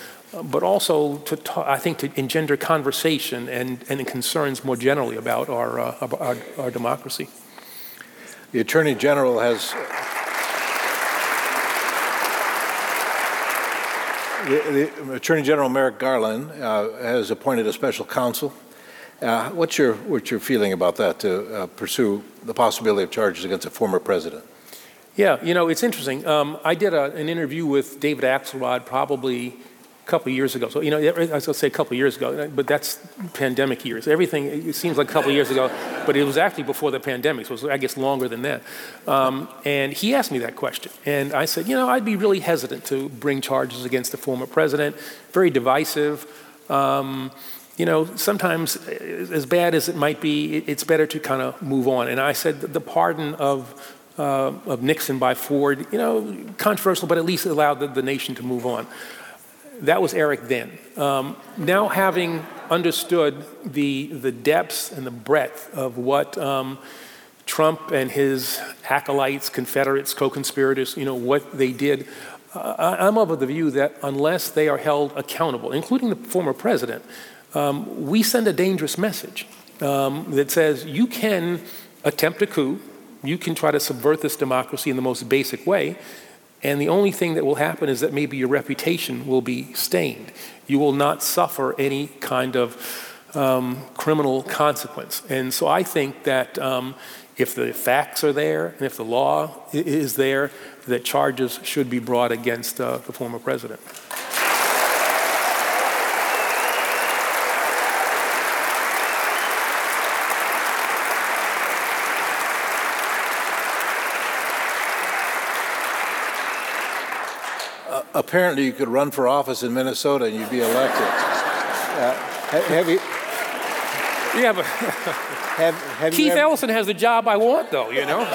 but also to, I think, to engender conversation and, and concerns more generally about our, uh, our, our democracy. The Attorney General has. The, the, Attorney General Merrick Garland uh, has appointed a special counsel uh, what's your what's your feeling about that to uh, pursue the possibility of charges against a former president? Yeah, you know it's interesting. Um, I did a, an interview with David Axelrod probably a couple years ago. So you know, I was going to say a couple years ago, but that's pandemic years. Everything it seems like a couple years ago, but it was actually before the pandemic, so was, I guess longer than that. Um, and he asked me that question, and I said, you know, I'd be really hesitant to bring charges against the former president. Very divisive. Um, you know, sometimes as bad as it might be, it's better to kind of move on. And I said the pardon of, uh, of Nixon by Ford, you know, controversial, but at least it allowed the, the nation to move on. That was Eric then. Um, now, having understood the, the depths and the breadth of what um, Trump and his acolytes, Confederates, co conspirators, you know, what they did, uh, I'm of the view that unless they are held accountable, including the former president, um, we send a dangerous message um, that says you can attempt a coup, you can try to subvert this democracy in the most basic way, and the only thing that will happen is that maybe your reputation will be stained. You will not suffer any kind of um, criminal consequence. And so I think that um, if the facts are there and if the law is there, that charges should be brought against uh, the former president. Apparently you could run for office in Minnesota and you'd be elected. Uh, have you? Yeah, but have, have Keith ever, Ellison has the job I want, though. You know.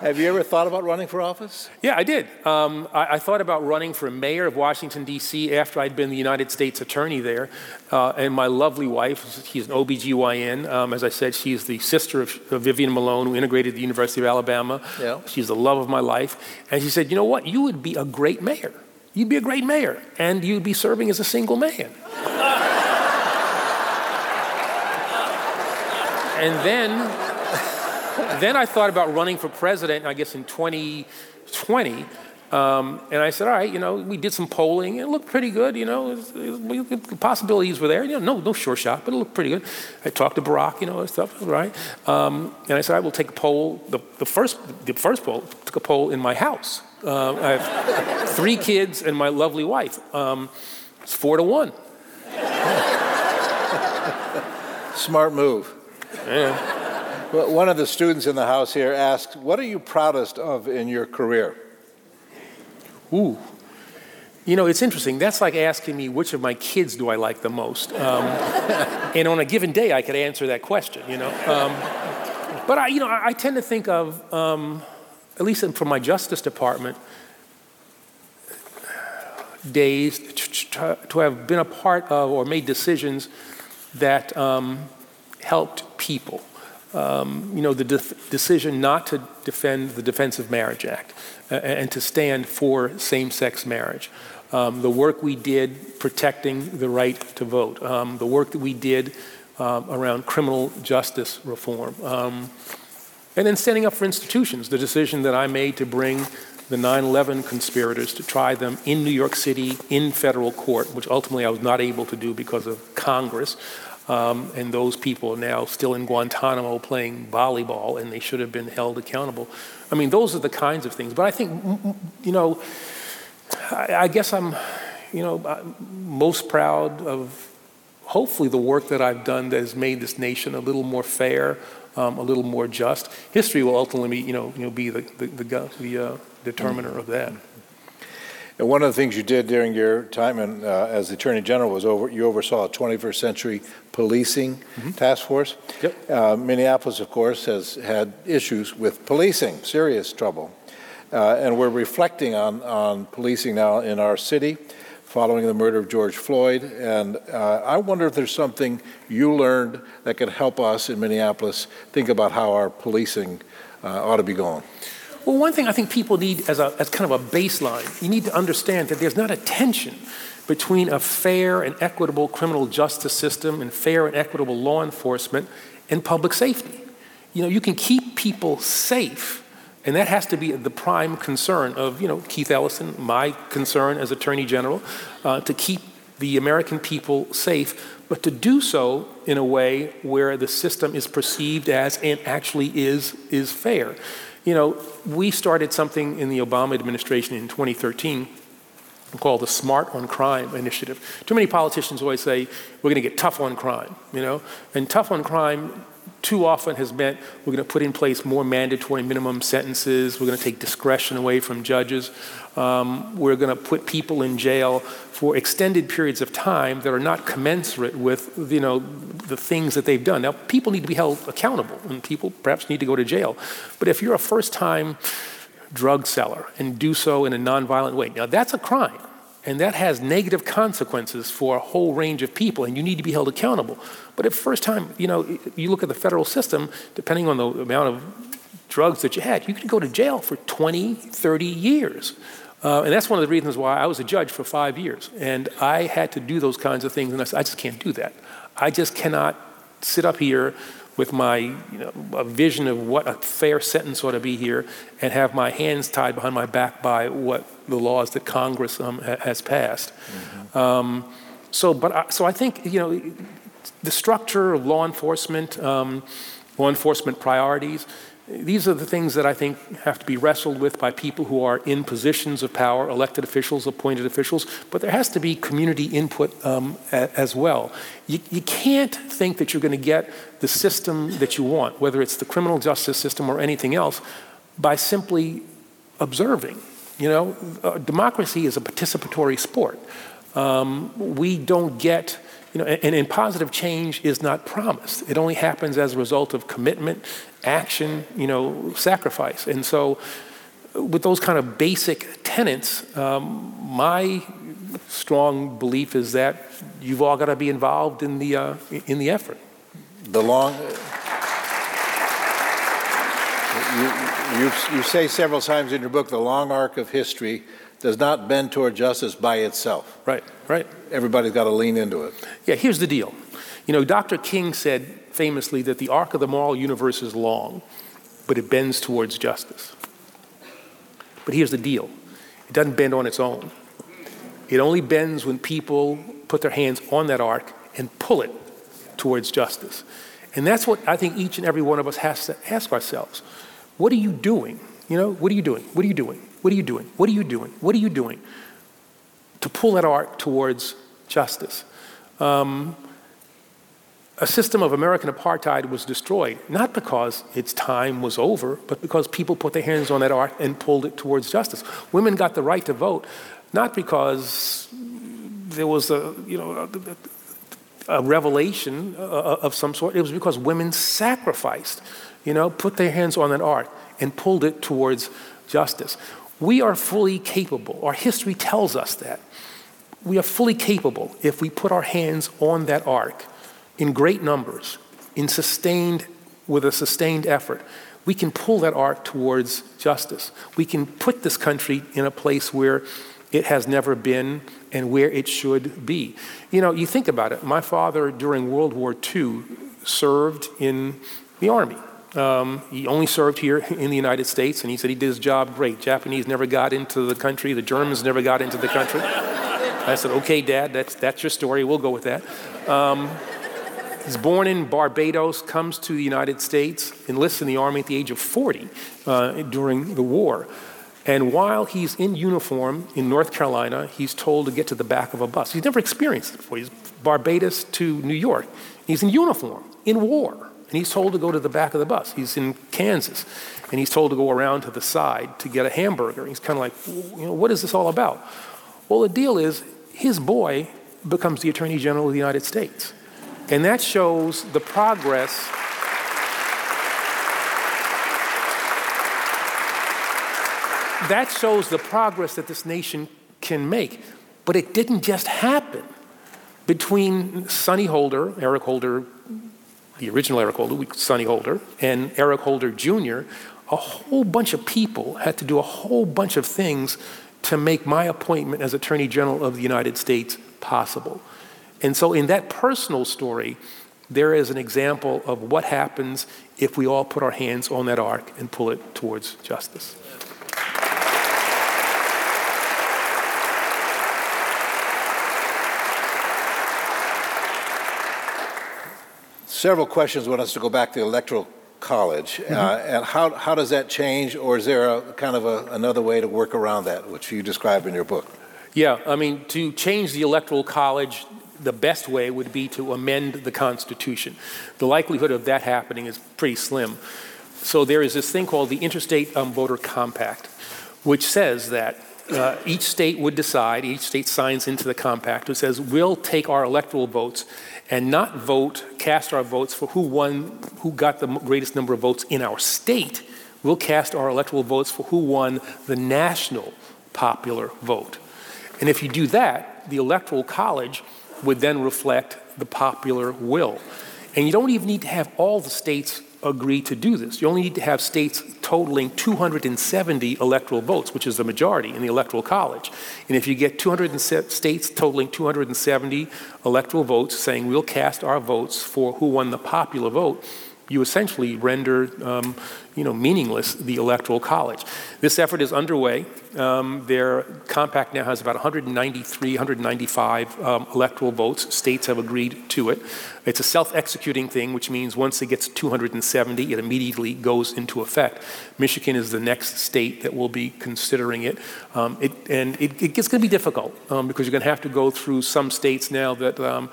have you ever thought about running for office? Yeah, I did. Um, I, I, thought about running for mayor of Washington D.C. after I'd been the United States attorney there, uh, and my lovely wife, she's an OBGYN. Um, as I said, she's the sister of, of Vivian Malone, who integrated the University of Alabama. Yeah. She's the love of my life, and she said, "You know what? You would be a great mayor. You'd be a great mayor, and you'd be serving as a single man." And then, then I thought about running for president, I guess in 2020. Um, and I said, all right, you know, we did some polling. It looked pretty good, you know. It was, it, the possibilities were there. You know, no, no sure shot, but it looked pretty good. I talked to Barack, you know, and stuff, right? Um, and I said, I will take a poll. The, the, first, the first poll took a poll in my house. Uh, I have three kids and my lovely wife. Um, it's four to one. Smart move. Yeah. One of the students in the house here asked, What are you proudest of in your career? Ooh. You know, it's interesting. That's like asking me which of my kids do I like the most. Um, and on a given day, I could answer that question, you know. Um, but I, you know, I, I, tend to think of, um, at least from my Justice Department, days to have been a part of or made decisions that um, helped people. Um, you know, the de- decision not to defend the Defense of Marriage Act uh, and to stand for same sex marriage. Um, the work we did protecting the right to vote. Um, the work that we did um, around criminal justice reform. Um, and then standing up for institutions. The decision that I made to bring the 9 11 conspirators to try them in New York City in federal court, which ultimately I was not able to do because of Congress. Um, and those people are now still in Guantanamo playing volleyball, and they should have been held accountable. I mean, those are the kinds of things. But I think, you know, I, I guess I'm, you know, most proud of hopefully the work that I've done that has made this nation a little more fair, um, a little more just. History will ultimately, you know, you know be the, the, the, the uh, determiner of that. And one of the things you did during your time in, uh, as Attorney General was over, you oversaw a 21st century policing mm-hmm. task force. Yep. Uh, Minneapolis, of course, has had issues with policing, serious trouble. Uh, and we're reflecting on, on policing now in our city following the murder of George Floyd. And uh, I wonder if there's something you learned that could help us in Minneapolis think about how our policing uh, ought to be going. Well, one thing I think people need as, a, as kind of a baseline, you need to understand that there's not a tension between a fair and equitable criminal justice system and fair and equitable law enforcement and public safety. You know, you can keep people safe, and that has to be the prime concern of, you know, Keith Ellison, my concern as Attorney General, uh, to keep the American people safe, but to do so in a way where the system is perceived as and actually is, is fair. You know, we started something in the Obama administration in 2013 called the Smart on Crime Initiative. Too many politicians always say, we're going to get tough on crime, you know? And tough on crime too often has meant we're going to put in place more mandatory minimum sentences, we're going to take discretion away from judges, um, we're going to put people in jail for extended periods of time that are not commensurate with you know the things that they've done. Now, people need to be held accountable, and people perhaps need to go to jail. But if you're a first-time drug seller and do so in a nonviolent way, now that's a crime. And that has negative consequences for a whole range of people, and you need to be held accountable. But at first time, you know, you look at the federal system, depending on the amount of drugs that you had, you could go to jail for 20, 30 years. Uh, and that's one of the reasons why I was a judge for five years. And I had to do those kinds of things, and I said, I just can't do that. I just cannot sit up here with my you know, a vision of what a fair sentence ought to be here and have my hands tied behind my back by what the laws that Congress um, ha- has passed. Mm-hmm. Um, so, but I, so I think you know the structure of law enforcement, um, law enforcement priorities. These are the things that I think have to be wrestled with by people who are in positions of power, elected officials, appointed officials, but there has to be community input um, a, as well. You, you can't think that you're going to get the system that you want, whether it's the criminal justice system or anything else, by simply observing. You know, uh, democracy is a participatory sport. Um, we don't get you know, and, and positive change is not promised. It only happens as a result of commitment, action, you know, sacrifice. And so, with those kind of basic tenets, um, my strong belief is that you've all got to be involved in the uh, in the effort. The long. You, you, you say several times in your book the long arc of history does not bend toward justice by itself. Right, right. Everybody's got to lean into it. Yeah, here's the deal. You know, Dr. King said famously that the arc of the moral universe is long, but it bends towards justice. But here's the deal it doesn't bend on its own. It only bends when people put their hands on that arc and pull it towards justice. And that's what I think each and every one of us has to ask ourselves. What are you doing? You know, what are you doing? What are you doing? What are you doing? What are you doing? What are you doing to pull that arc towards justice? Um, a system of American apartheid was destroyed, not because its time was over, but because people put their hands on that arc and pulled it towards justice. Women got the right to vote, not because there was a, you know, a, a revelation of some sort. It was because women sacrificed, you know, put their hands on that arc and pulled it towards justice. We are fully capable. Our history tells us that. We are fully capable if we put our hands on that arc in great numbers, in sustained, with a sustained effort. We can pull that arc towards justice. We can put this country in a place where it has never been and where it should be. You know, you think about it. My father, during World War II, served in the Army. Um, he only served here in the United States, and he said he did his job great. Japanese never got into the country, the Germans never got into the country. I said, okay, Dad, that's, that's your story, we'll go with that. Um, he's born in Barbados, comes to the United States, enlists in the Army at the age of 40 uh, during the war. And while he's in uniform in North Carolina, he's told to get to the back of a bus. He's never experienced it before. He's Barbados to New York. He's in uniform, in war and he's told to go to the back of the bus. He's in Kansas, and he's told to go around to the side to get a hamburger. He's kind of like, you know, what is this all about? Well, the deal is his boy becomes the Attorney General of the United States. And that shows the progress. That shows the progress that this nation can make. But it didn't just happen. Between Sonny Holder, Eric Holder, the original Eric Holder, Sonny Holder, and Eric Holder Jr., a whole bunch of people had to do a whole bunch of things to make my appointment as Attorney General of the United States possible. And so, in that personal story, there is an example of what happens if we all put our hands on that arc and pull it towards justice. Several questions want us to go back to the Electoral College. Uh, mm-hmm. Uh, and how, how does that change, or is there a kind of a, another way to work around that, which you describe in your book? Yeah, I mean, to change the Electoral College, the best way would be to amend the Constitution. The likelihood of that happening is pretty slim. So there is this thing called the Interstate um, Voter Compact, which says that uh, each state would decide, each state signs into the compact, which says we'll take our electoral votes and not vote, cast our votes for who won, who got the greatest number of votes in our state. We'll cast our electoral votes for who won the national popular vote. And if you do that, the Electoral College would then reflect the popular will. And you don't even need to have all the states agree to do this. You only need to have states totaling 270 electoral votes, which is the majority in the Electoral College. And if you get 200 states totaling 270 electoral votes saying we'll cast our votes for who won the popular vote, you essentially render um, you know, meaningless the Electoral College. This effort is underway. Um, their compact now has about 193, 195 um, electoral votes. States have agreed to it. It's a self executing thing, which means once it gets 270, it immediately goes into effect. Michigan is the next state that will be considering it. Um, it and it, it's going to be difficult um, because you're going to have to go through some states now that um,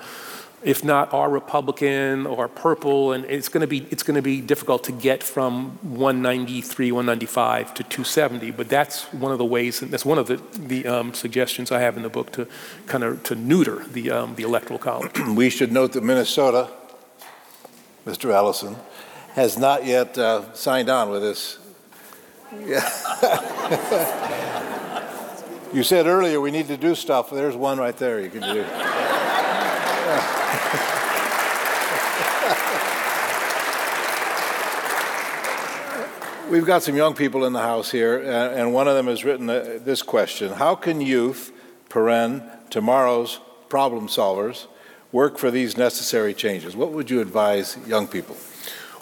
if not are Republican or purple, and it's going to be it's going to be difficult to get from 193, 195 to 270. But that's one of the ways, and that's one of the the um, suggestions I have in the book to kind of to neuter the um, the electoral college. we should note that Minnesota, Mr. Ellison, has not yet uh, signed on with this. Yeah. you said earlier we need to do stuff. There's one right there you can do. We've got some young people in the house here, and one of them has written this question How can youth, paren, tomorrow's problem solvers, work for these necessary changes? What would you advise young people?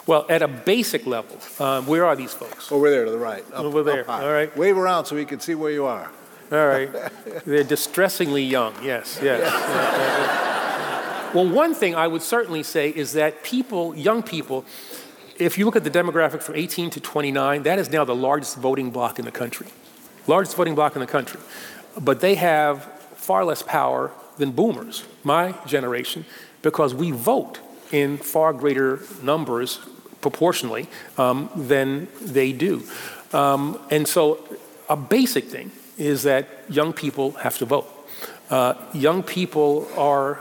Well, at a basic level, um, where are these folks? Over there to the right. Up, Over there. All right. Wave around so we can see where you are. All right. They're distressingly young. Yes, yes. well, one thing I would certainly say is that people, young people, if you look at the demographic from 18 to 29, that is now the largest voting bloc in the country. Largest voting bloc in the country. But they have far less power than boomers, my generation, because we vote in far greater numbers proportionally um, than they do. Um, and so, a basic thing is that young people have to vote. Uh, young people are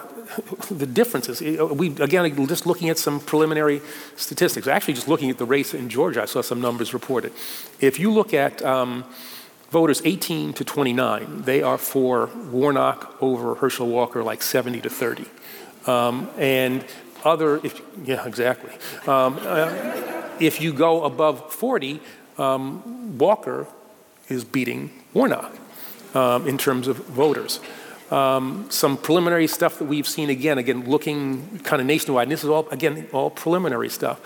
the differences. We, again, just looking at some preliminary statistics, actually just looking at the race in Georgia, I saw some numbers reported. If you look at um, voters 18 to 29, they are for Warnock over Herschel Walker like 70 to 30. Um, and other, if, yeah, exactly. Um, uh, if you go above 40, um, Walker is beating Warnock um, in terms of voters. Um, some preliminary stuff that we've seen again, again, looking kind of nationwide, and this is all, again, all preliminary stuff.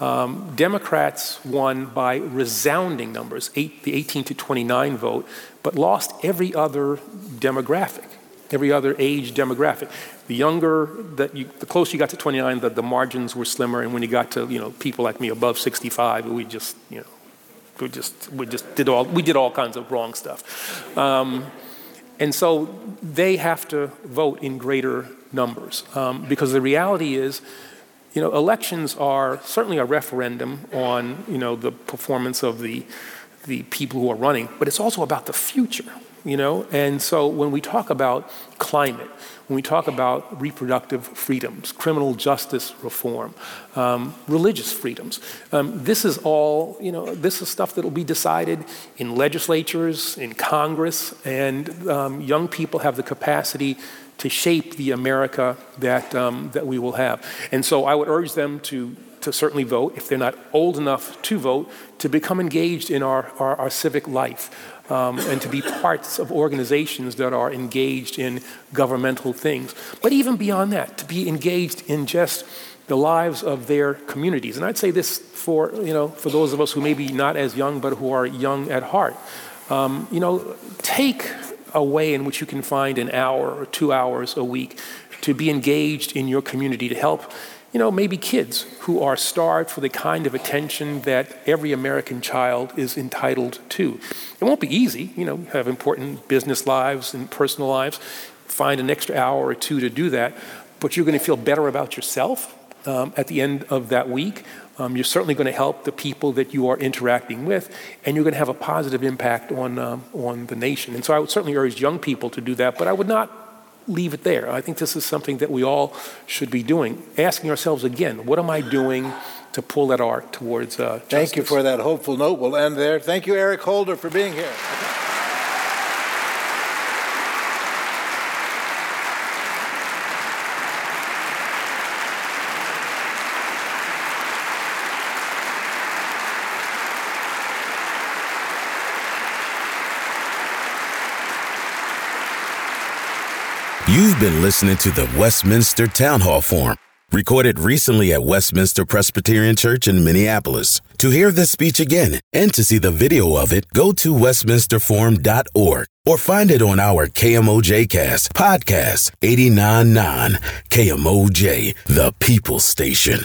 Um, Democrats won by resounding numbers, eight, the 18 to 29 vote, but lost every other demographic, every other age demographic. The younger, that you, the closer you got to 29, the, the margins were slimmer, and when you got to you know people like me above 65, we just you know we just we just did all we did all kinds of wrong stuff. Um, and so they have to vote in greater numbers um, because the reality is you know, elections are certainly a referendum on, you know, the performance of the, the people who are running, but it's also about the future, you know? And so when we talk about climate, when we talk about reproductive freedoms, criminal justice reform, um, religious freedoms, um, this is all, you know, this is stuff that will be decided in legislatures, in Congress, and um, young people have the capacity to shape the America that, um, that we will have. And so I would urge them to, to certainly vote, if they're not old enough to vote, to become engaged in our, our, our civic life. Um, and to be parts of organizations that are engaged in governmental things. But even beyond that, to be engaged in just the lives of their communities. And I'd say this for, you know, for those of us who may be not as young, but who are young at heart. Um, you know, take a way in which you can find an hour or two hours a week to be engaged in your community to help you know, maybe kids who are starved for the kind of attention that every American child is entitled to. It won't be easy, you know, have important business lives and personal lives. Find an extra hour or two to do that, but you're going to feel better about yourself um, at the end of that week. Um, you're certainly going to help the people that you are interacting with, and you're going to have a positive impact on, um, on the nation. And so I would certainly urge young people to do that, but I would not leave it there. I think this is something that we all should be doing, asking ourselves again, what am I doing to pull that arc towards uh, Thank you for that hopeful note. We'll end there. Thank you, Eric Holder, for being here. Been listening to the Westminster Town Hall Forum, recorded recently at Westminster Presbyterian Church in Minneapolis. To hear this speech again and to see the video of it, go to westminsterforum.org or find it on our KMOJ Cast podcast 899 KMOJ, the People Station.